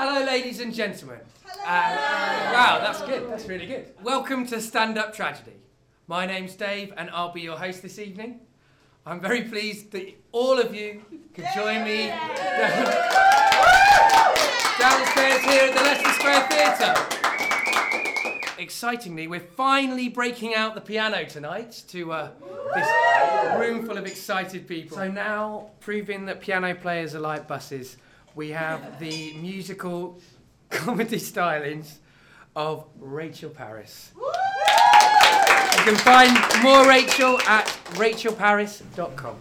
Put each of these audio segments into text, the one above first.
Hello, ladies and gentlemen. Hello. Uh, wow, that's good. That's really good. Welcome to Stand Up Tragedy. My name's Dave, and I'll be your host this evening. I'm very pleased that all of you could join me down, downstairs here at the Leicester Square Theatre. Excitingly, we're finally breaking out the piano tonight to uh, this room full of excited people. So now, proving that piano players are like buses, we have the musical comedy stylings of Rachel Parris. You can find more Rachel at rachelparris.com.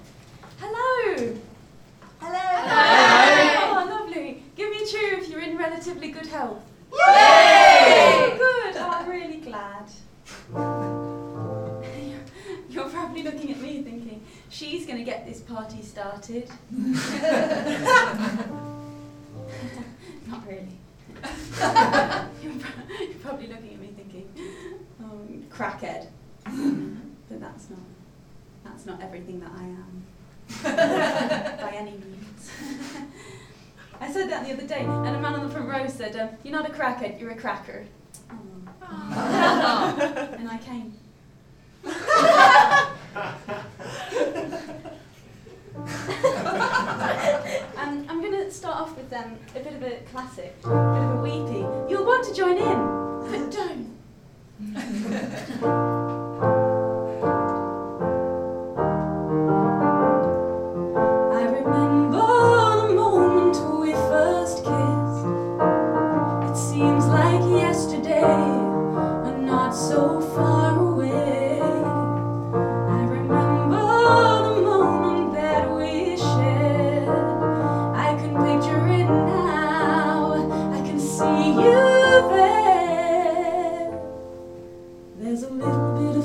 crackhead. but that's not. That's not everything that I am. By any means. I said that the other day, and a man on the front row said, um, "You're not a crackhead, you're a cracker." Oh. and I came.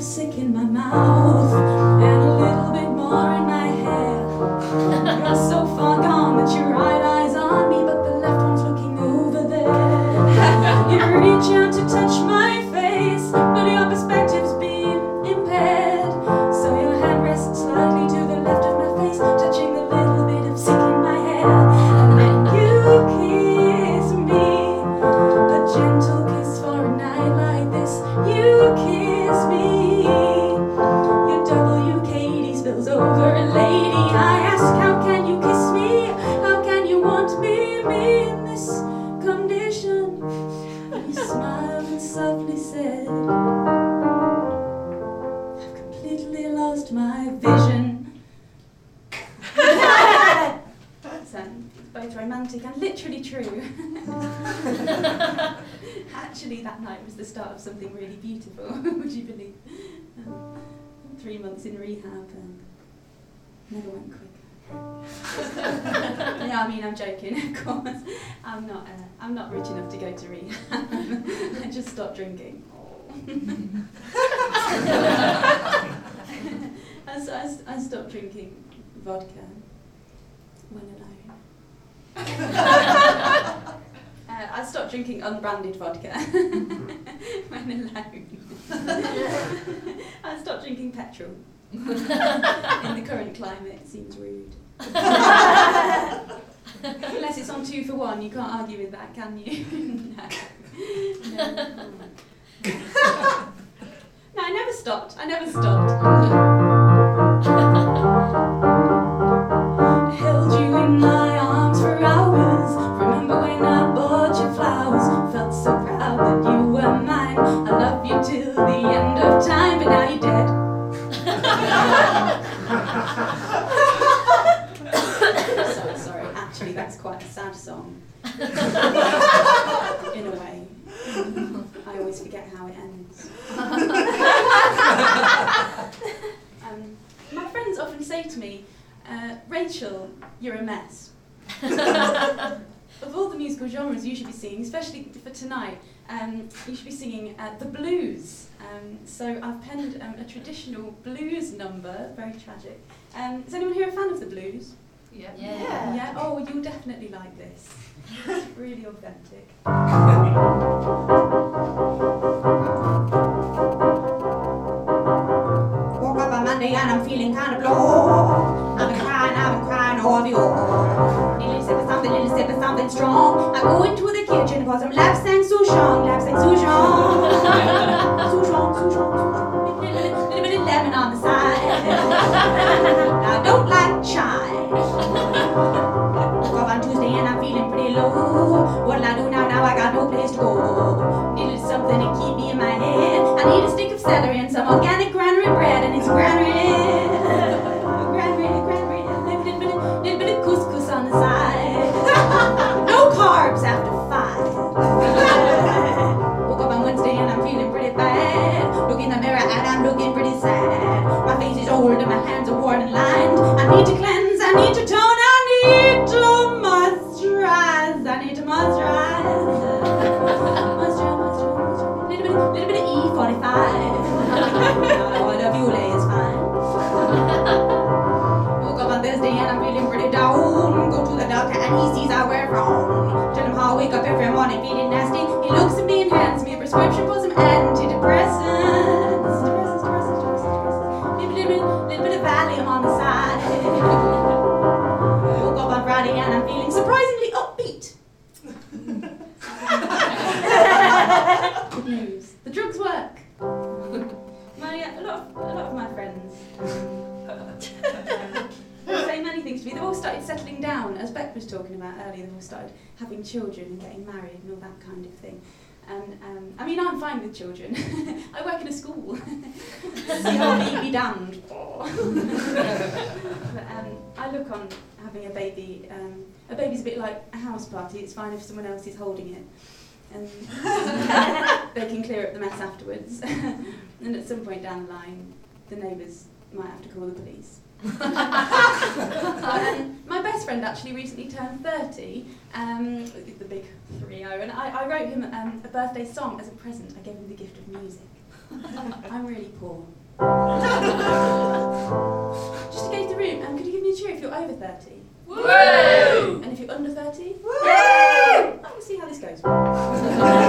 Sick in my mouth Actually, that night was the start of something really beautiful, would you believe? Um, three months in rehab and never went quick. yeah, I mean, I'm joking, of course. I'm not. Uh, I'm not rich enough to go to rehab. I just stopped drinking. I stopped drinking vodka when alone. Drinking unbranded vodka mm-hmm. when alone. I stopped drinking petrol. In the current climate, it seems rude. Unless it's on two for one, you can't argue with that, can you? no. no. No, I never stopped. I never stopped. Mm. Sorry, sorry. Actually, that's quite a sad song. In a way. I always forget how it ends. um, my friends often say to me, uh, Rachel, you're a mess. of all the musical genres you should be singing, especially for tonight, um, you should be singing uh, the blues. Um, so I've penned um, a traditional blues number, very tragic. Um, is anyone here a fan of the blues? Yeah. Yeah. Yeah. Oh, you'll definitely like this. It's really authentic. Woke up on Monday and I'm feeling kind of low. I've been crying, I've been crying all the old. Little sip of something, little sip of something strong. I go into the and cause him laugh I don't like chai. On Tuesday and I'm feeling pretty low. What'll I do now? Now I got no place to go. Needed something to keep me in my head. I need a stick having children and getting married and all that kind of thing. And um, I mean, I'm fine with children. I work in a school. Me be damned. but um, I look on having a baby. Um, a baby's a bit like a house party. It's fine if someone else is holding it. And they can clear up the mess afterwards. and at some point down the line, the neighbours might have to call the police. Um, my best friend actually recently turned 30, um, the big 3 0, and I, I wrote him um, a birthday song as a present. I gave him the gift of music. I'm really poor. Just to gauge the room, um, could you give me a cheer if you're over 30? Woo! And if you're under 30? Woo! Oh, we'll see how this goes.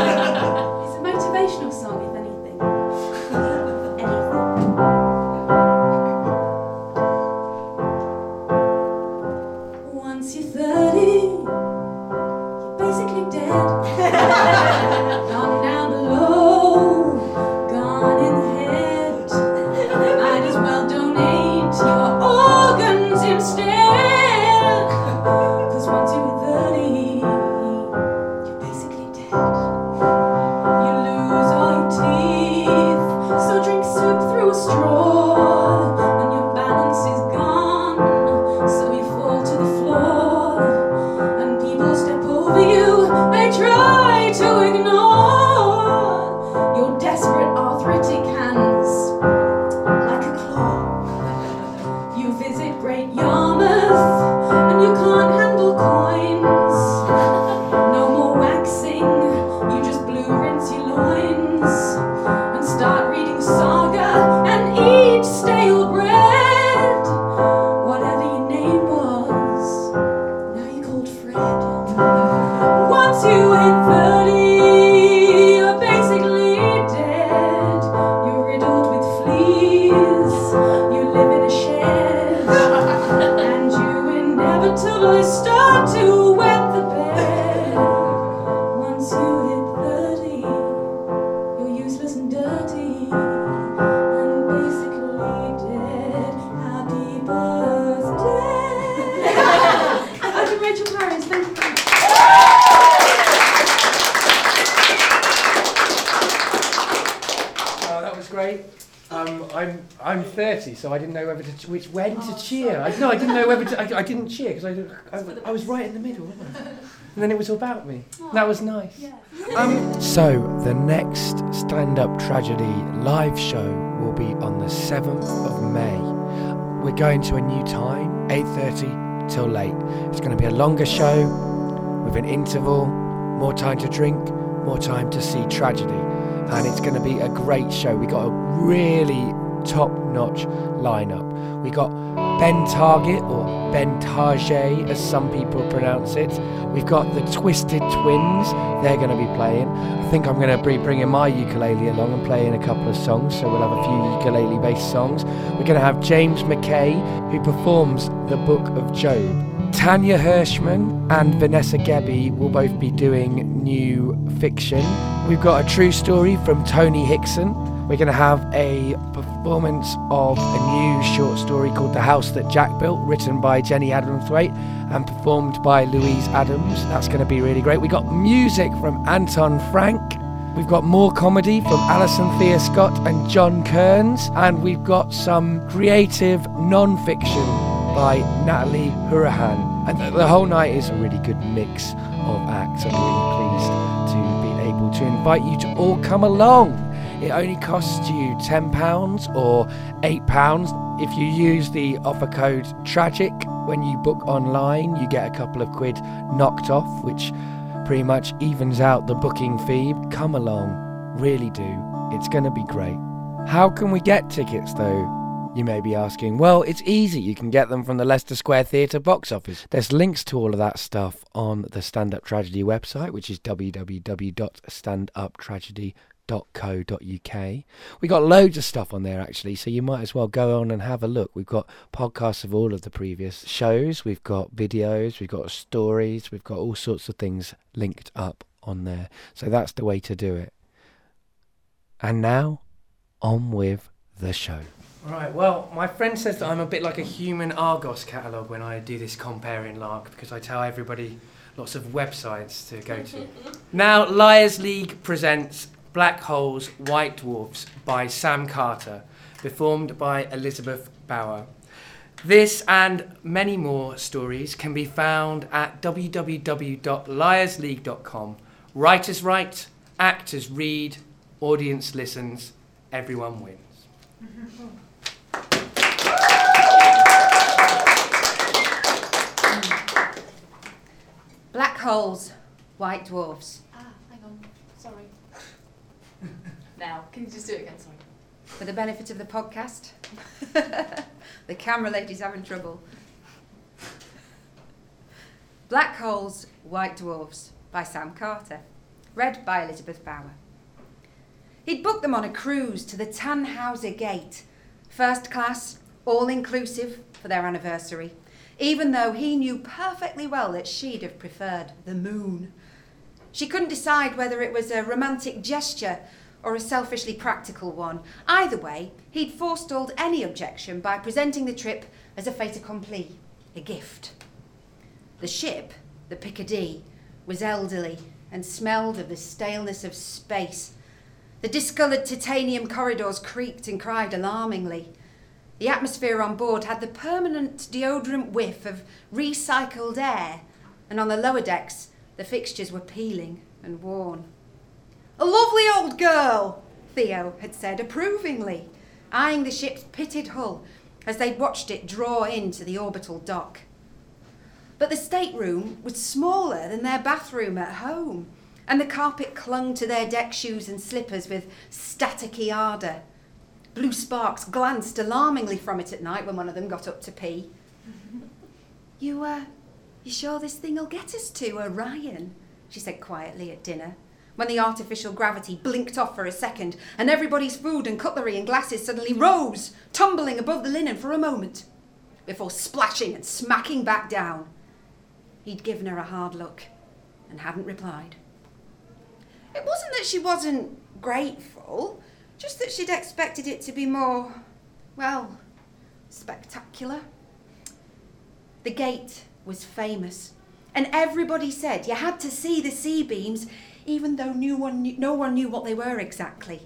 I'm I'm 30, so I didn't know whether to ch- which when to cheer. I, no, I didn't know whether to. I, I didn't cheer because I, I, I was right in the middle, wasn't I? And then it was all about me. That was nice. Yeah. Um, so the next stand-up tragedy live show will be on the 7th of May. We're going to a new time, 8:30 till late. It's going to be a longer show with an interval, more time to drink, more time to see tragedy, and it's going to be a great show. We got a really top-notch lineup. We got Ben Target or Ben Target, as some people pronounce it. We've got the Twisted Twins. They're going to be playing. I think I'm going to be bringing my ukulele along and playing a couple of songs, so we'll have a few ukulele-based songs. We're going to have James McKay, who performs the Book of Job. Tania Hershman and Vanessa Gebbie will both be doing new fiction. We've got a true story from Tony Hickson. We're going to have a performance of a new short story called The House That Jack Built, written by Jenny Adamthwaite and performed by Louise Adams. That's going to be really great. We got music from Anton Frank. We've got more comedy from Alison Thea-Skot and John Kearns. And we've got some creative non fiction by Natalie Hurahan. And the- the whole night is a really good mix of acts. I'm really pleased to be able to invite you to all come along. It only costs you £10 or £8. If you use the offer code TRAGIC when you book online, you get a couple of quid knocked off, which pretty much evens out the booking fee. Come along, really do. It's going to be great. How can we get tickets though? You may be asking. Well, it's easy. You can get them from the Leicester Square Theatre box office. There's links to all of that stuff on the Stand Up Tragedy website, which is www.standuptragedy.co.uk. We got loads of stuff on there actually, so you might as well go on and have a look. We've got podcasts of all of the previous shows, we've got videos, we've got stories, we've got all sorts of things linked up on there. So that's the way to do it. And now, on with the show. Right, well, my friend says that I'm a bit like a human Argos catalogue when I do this comparing lark because I tell everybody lots of websites to go to. now, Liars League presents Black Holes, White Dwarfs by Sam Carter, performed by Elizabeth Bower. This and many more stories can be found at www.liarsleague.com. Writers write, actors read, audience listens, everyone wins. Black holes, white dwarfs. Ah, hang on. Sorry. Now, can you just do it again? Sorry. For the benefit of the podcast, the camera lady's having trouble. Black Holes, White Dwarfs by Sam Carter. Read by Elizabeth Bower. He'd booked them on a cruise to the Tannhauser Gate, first class, all inclusive for their anniversary, even though he knew perfectly well that she'd have preferred the moon. She couldn't decide whether it was a romantic gesture or a selfishly practical one. Either way, he'd forestalled any objection by presenting the trip as a fait accompli, a gift. The ship, the Piccadilly, was elderly and smelled of the staleness of space. The discoloured titanium corridors creaked and cried alarmingly. The atmosphere on board had the permanent deodorant whiff of recycled air, and on the lower decks, the fixtures were peeling and worn. A lovely girl, Theo had said approvingly, eyeing the ship's pitted hull as they watched it draw into the orbital dock. But the stateroom was smaller than their bathroom at home, and the carpet clung to their deck shoes and slippers with staticky ardour. Blue sparks glanced alarmingly from it at night when one of them got up to pee. you, uh, you sure this thing'll get us to Orion? She said quietly at dinner, when the artificial gravity blinked off for a second and everybody's food and cutlery and glasses suddenly rose, tumbling above the linen for a moment, before splashing and smacking back down. He'd given her a hard look and hadn't replied. It wasn't that she wasn't grateful, just that she'd expected it to be more, well, spectacular. The gate was famous, and everybody said you had to see the C-beams, even though no one knew, no one knew what they were exactly.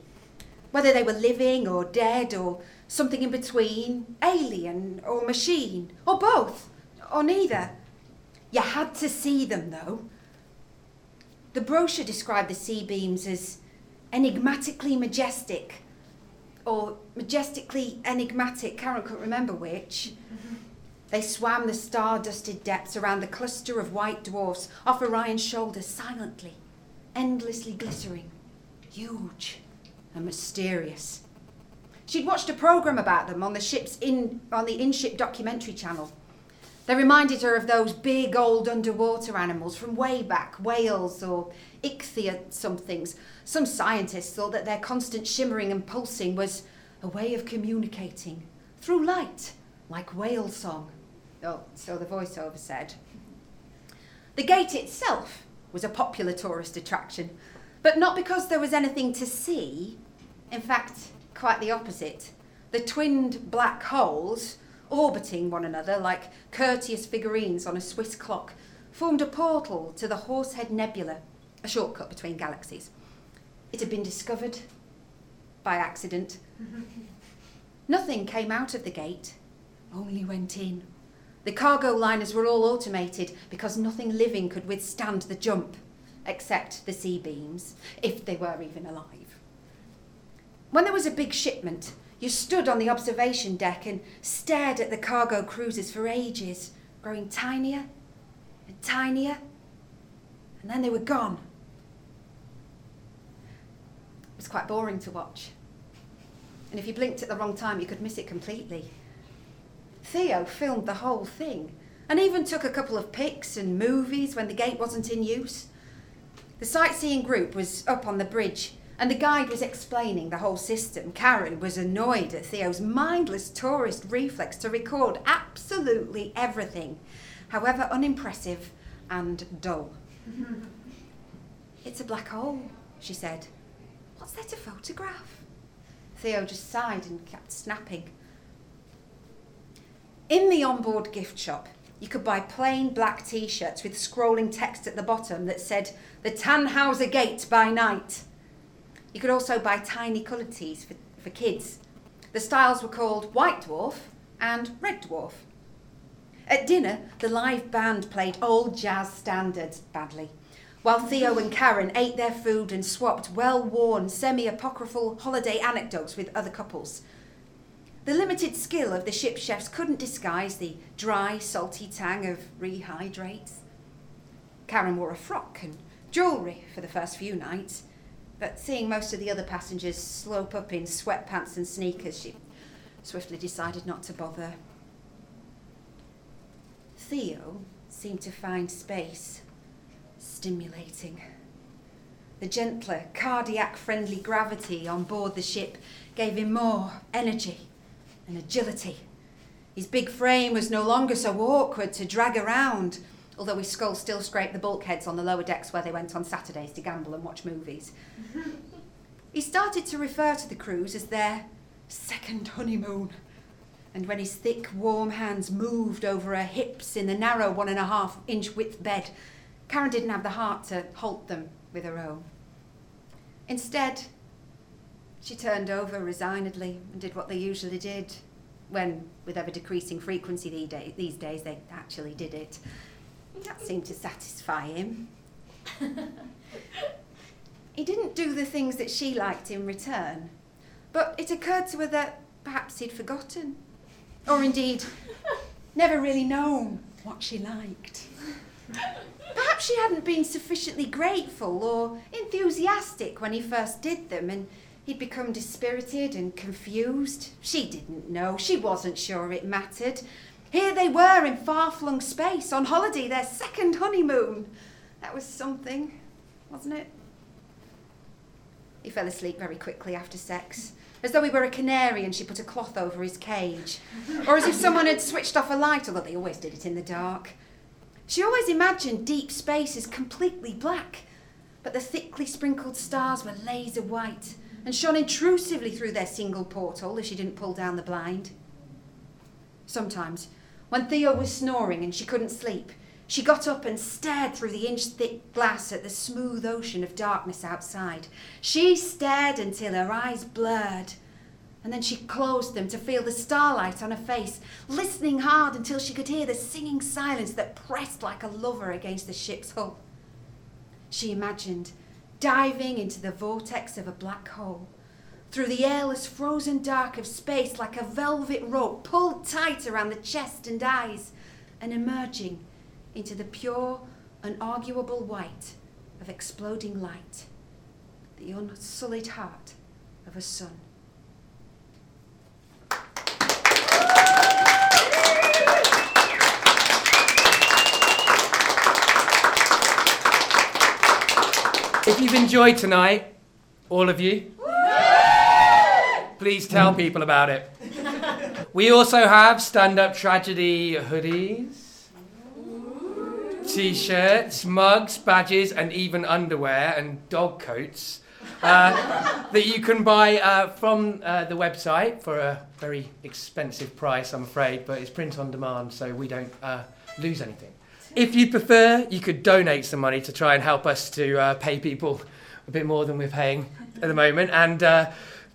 Whether they were living or dead or something in between, alien or machine, or both, or neither. You had to see them, though. The brochure described the C-beams as enigmatically majestic, or majestically enigmatic, Karen couldn't remember which. Mm-hmm. They swam the star dusted depths around the cluster of white dwarfs off Orion's shoulders silently, endlessly glittering, huge and mysterious. She'd watched a programme about them on the ship's in on the in-ship documentary channel. They reminded her of those big old underwater animals from way back, whales or ichthya somethings. Some scientists thought that their constant shimmering and pulsing was a way of communicating through light, like whale song. Oh, so the voiceover said. The gate itself was a popular tourist attraction, but not because there was anything to see. In fact, quite the opposite. The twinned black holes, orbiting one another like courteous figurines on a Swiss clock, formed a portal to the Horsehead Nebula, a shortcut between galaxies. It had been discovered by accident. Nothing came out of the gate, only went in. The cargo liners were all automated because nothing living could withstand the jump, except the C-beams, if they were even alive. When there was a big shipment, you stood on the observation deck and stared at the cargo cruisers for ages, growing tinier and tinier, and then they were gone. It was quite boring to watch. And if you blinked at the wrong time, you could miss it completely. Theo filmed the whole thing and even took a couple of pics and movies when the gate wasn't in use. The sightseeing group was up on the bridge and the guide was explaining the whole system. Karen was annoyed at Theo's mindless tourist reflex to record absolutely everything, however unimpressive and dull. it's a black hole, she said. What's there to photograph? Theo just sighed and kept snapping. In the onboard gift shop, you could buy plain black t shirts with scrolling text at the bottom that said, The Tannhauser Gate by night. You could also buy tiny coloured tees for, for kids. The styles were called White Dwarf and Red Dwarf. At dinner, the live band played old jazz standards badly, while Theo and Karen ate their food and swapped well worn, semi apocryphal holiday anecdotes with other couples. The limited skill of the ship chefs couldn't disguise the dry, salty tang of rehydrates. Karen wore a frock and jewellery for the first few nights, but seeing most of the other passengers slope up in sweatpants and sneakers, she swiftly decided not to bother. Theo seemed to find space stimulating. The gentler, cardiac friendly gravity on board the ship gave him more energy and agility. His big frame was no longer so awkward to drag around, although his skull still scraped the bulkheads on the lower decks where they went on Saturdays to gamble and watch movies. he started to refer to the cruise as their second honeymoon. And when his thick, warm hands moved over her hips in the narrow one and a half inch width bed, Karen didn't have the heart to halt them with her own. Instead, she turned over resignedly and did what they usually did when, with ever decreasing frequency these days, they actually did it. That seemed to satisfy him. he didn't do the things that she liked in return, but it occurred to her that perhaps he'd forgotten, or indeed, never really known what she liked. Perhaps she hadn't been sufficiently grateful or enthusiastic when he first did them, and he'd become dispirited and confused. She didn't know. She wasn't sure it mattered. Here they were in far flung space, on holiday, their second honeymoon. That was something, wasn't it? He fell asleep very quickly after sex, as though he were a canary and she put a cloth over his cage, or as if someone had switched off a light, although they always did it in the dark. She always imagined deep space as completely black, but the thickly sprinkled stars were laser white and shone intrusively through their single porthole if she didn't pull down the blind. Sometimes, when Theo was snoring and she couldn't sleep, she got up and stared through the inch thick glass at the smooth ocean of darkness outside. She stared until her eyes blurred and then she closed them to feel the starlight on her face, listening hard until she could hear the singing silence that pressed like a lover against the ship's hull. She imagined diving into the vortex of a black hole, through the airless frozen dark of space like a velvet rope pulled tight around the chest and eyes, and emerging into the pure, unarguable white of exploding light, the unsullied heart of a sun. If you've enjoyed tonight, all of you, please tell people about it. We also have stand up tragedy hoodies t-shirts, mugs, badges, and even underwear and dog coats uh, that you can buy uh, from uh, the website for a very expensive price, I'm afraid, but it's print on demand, so we don't uh, lose anything. If you prefer, you could donate some money to try and help us to uh, pay people a bit more than we're paying at the moment, and uh,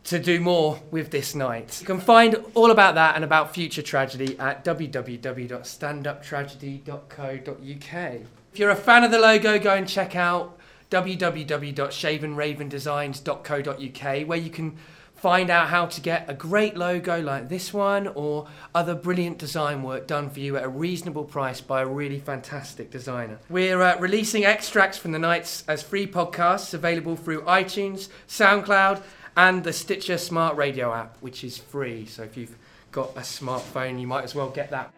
to do more with this night. You can find all about that and about Future Tragedy at www.standuptragedy.co.uk. If you're a fan of the logo, go and check out www.shavenravendesigns.co.uk where you can find out how to get a great logo like this one or other brilliant design work done for you at a reasonable price by a really fantastic designer. We're uh, releasing extracts from the nights as free podcasts available through iTunes, SoundCloud, and the Stitcher Smart Radio app, which is free. So if you've got a smartphone, you might as well get that.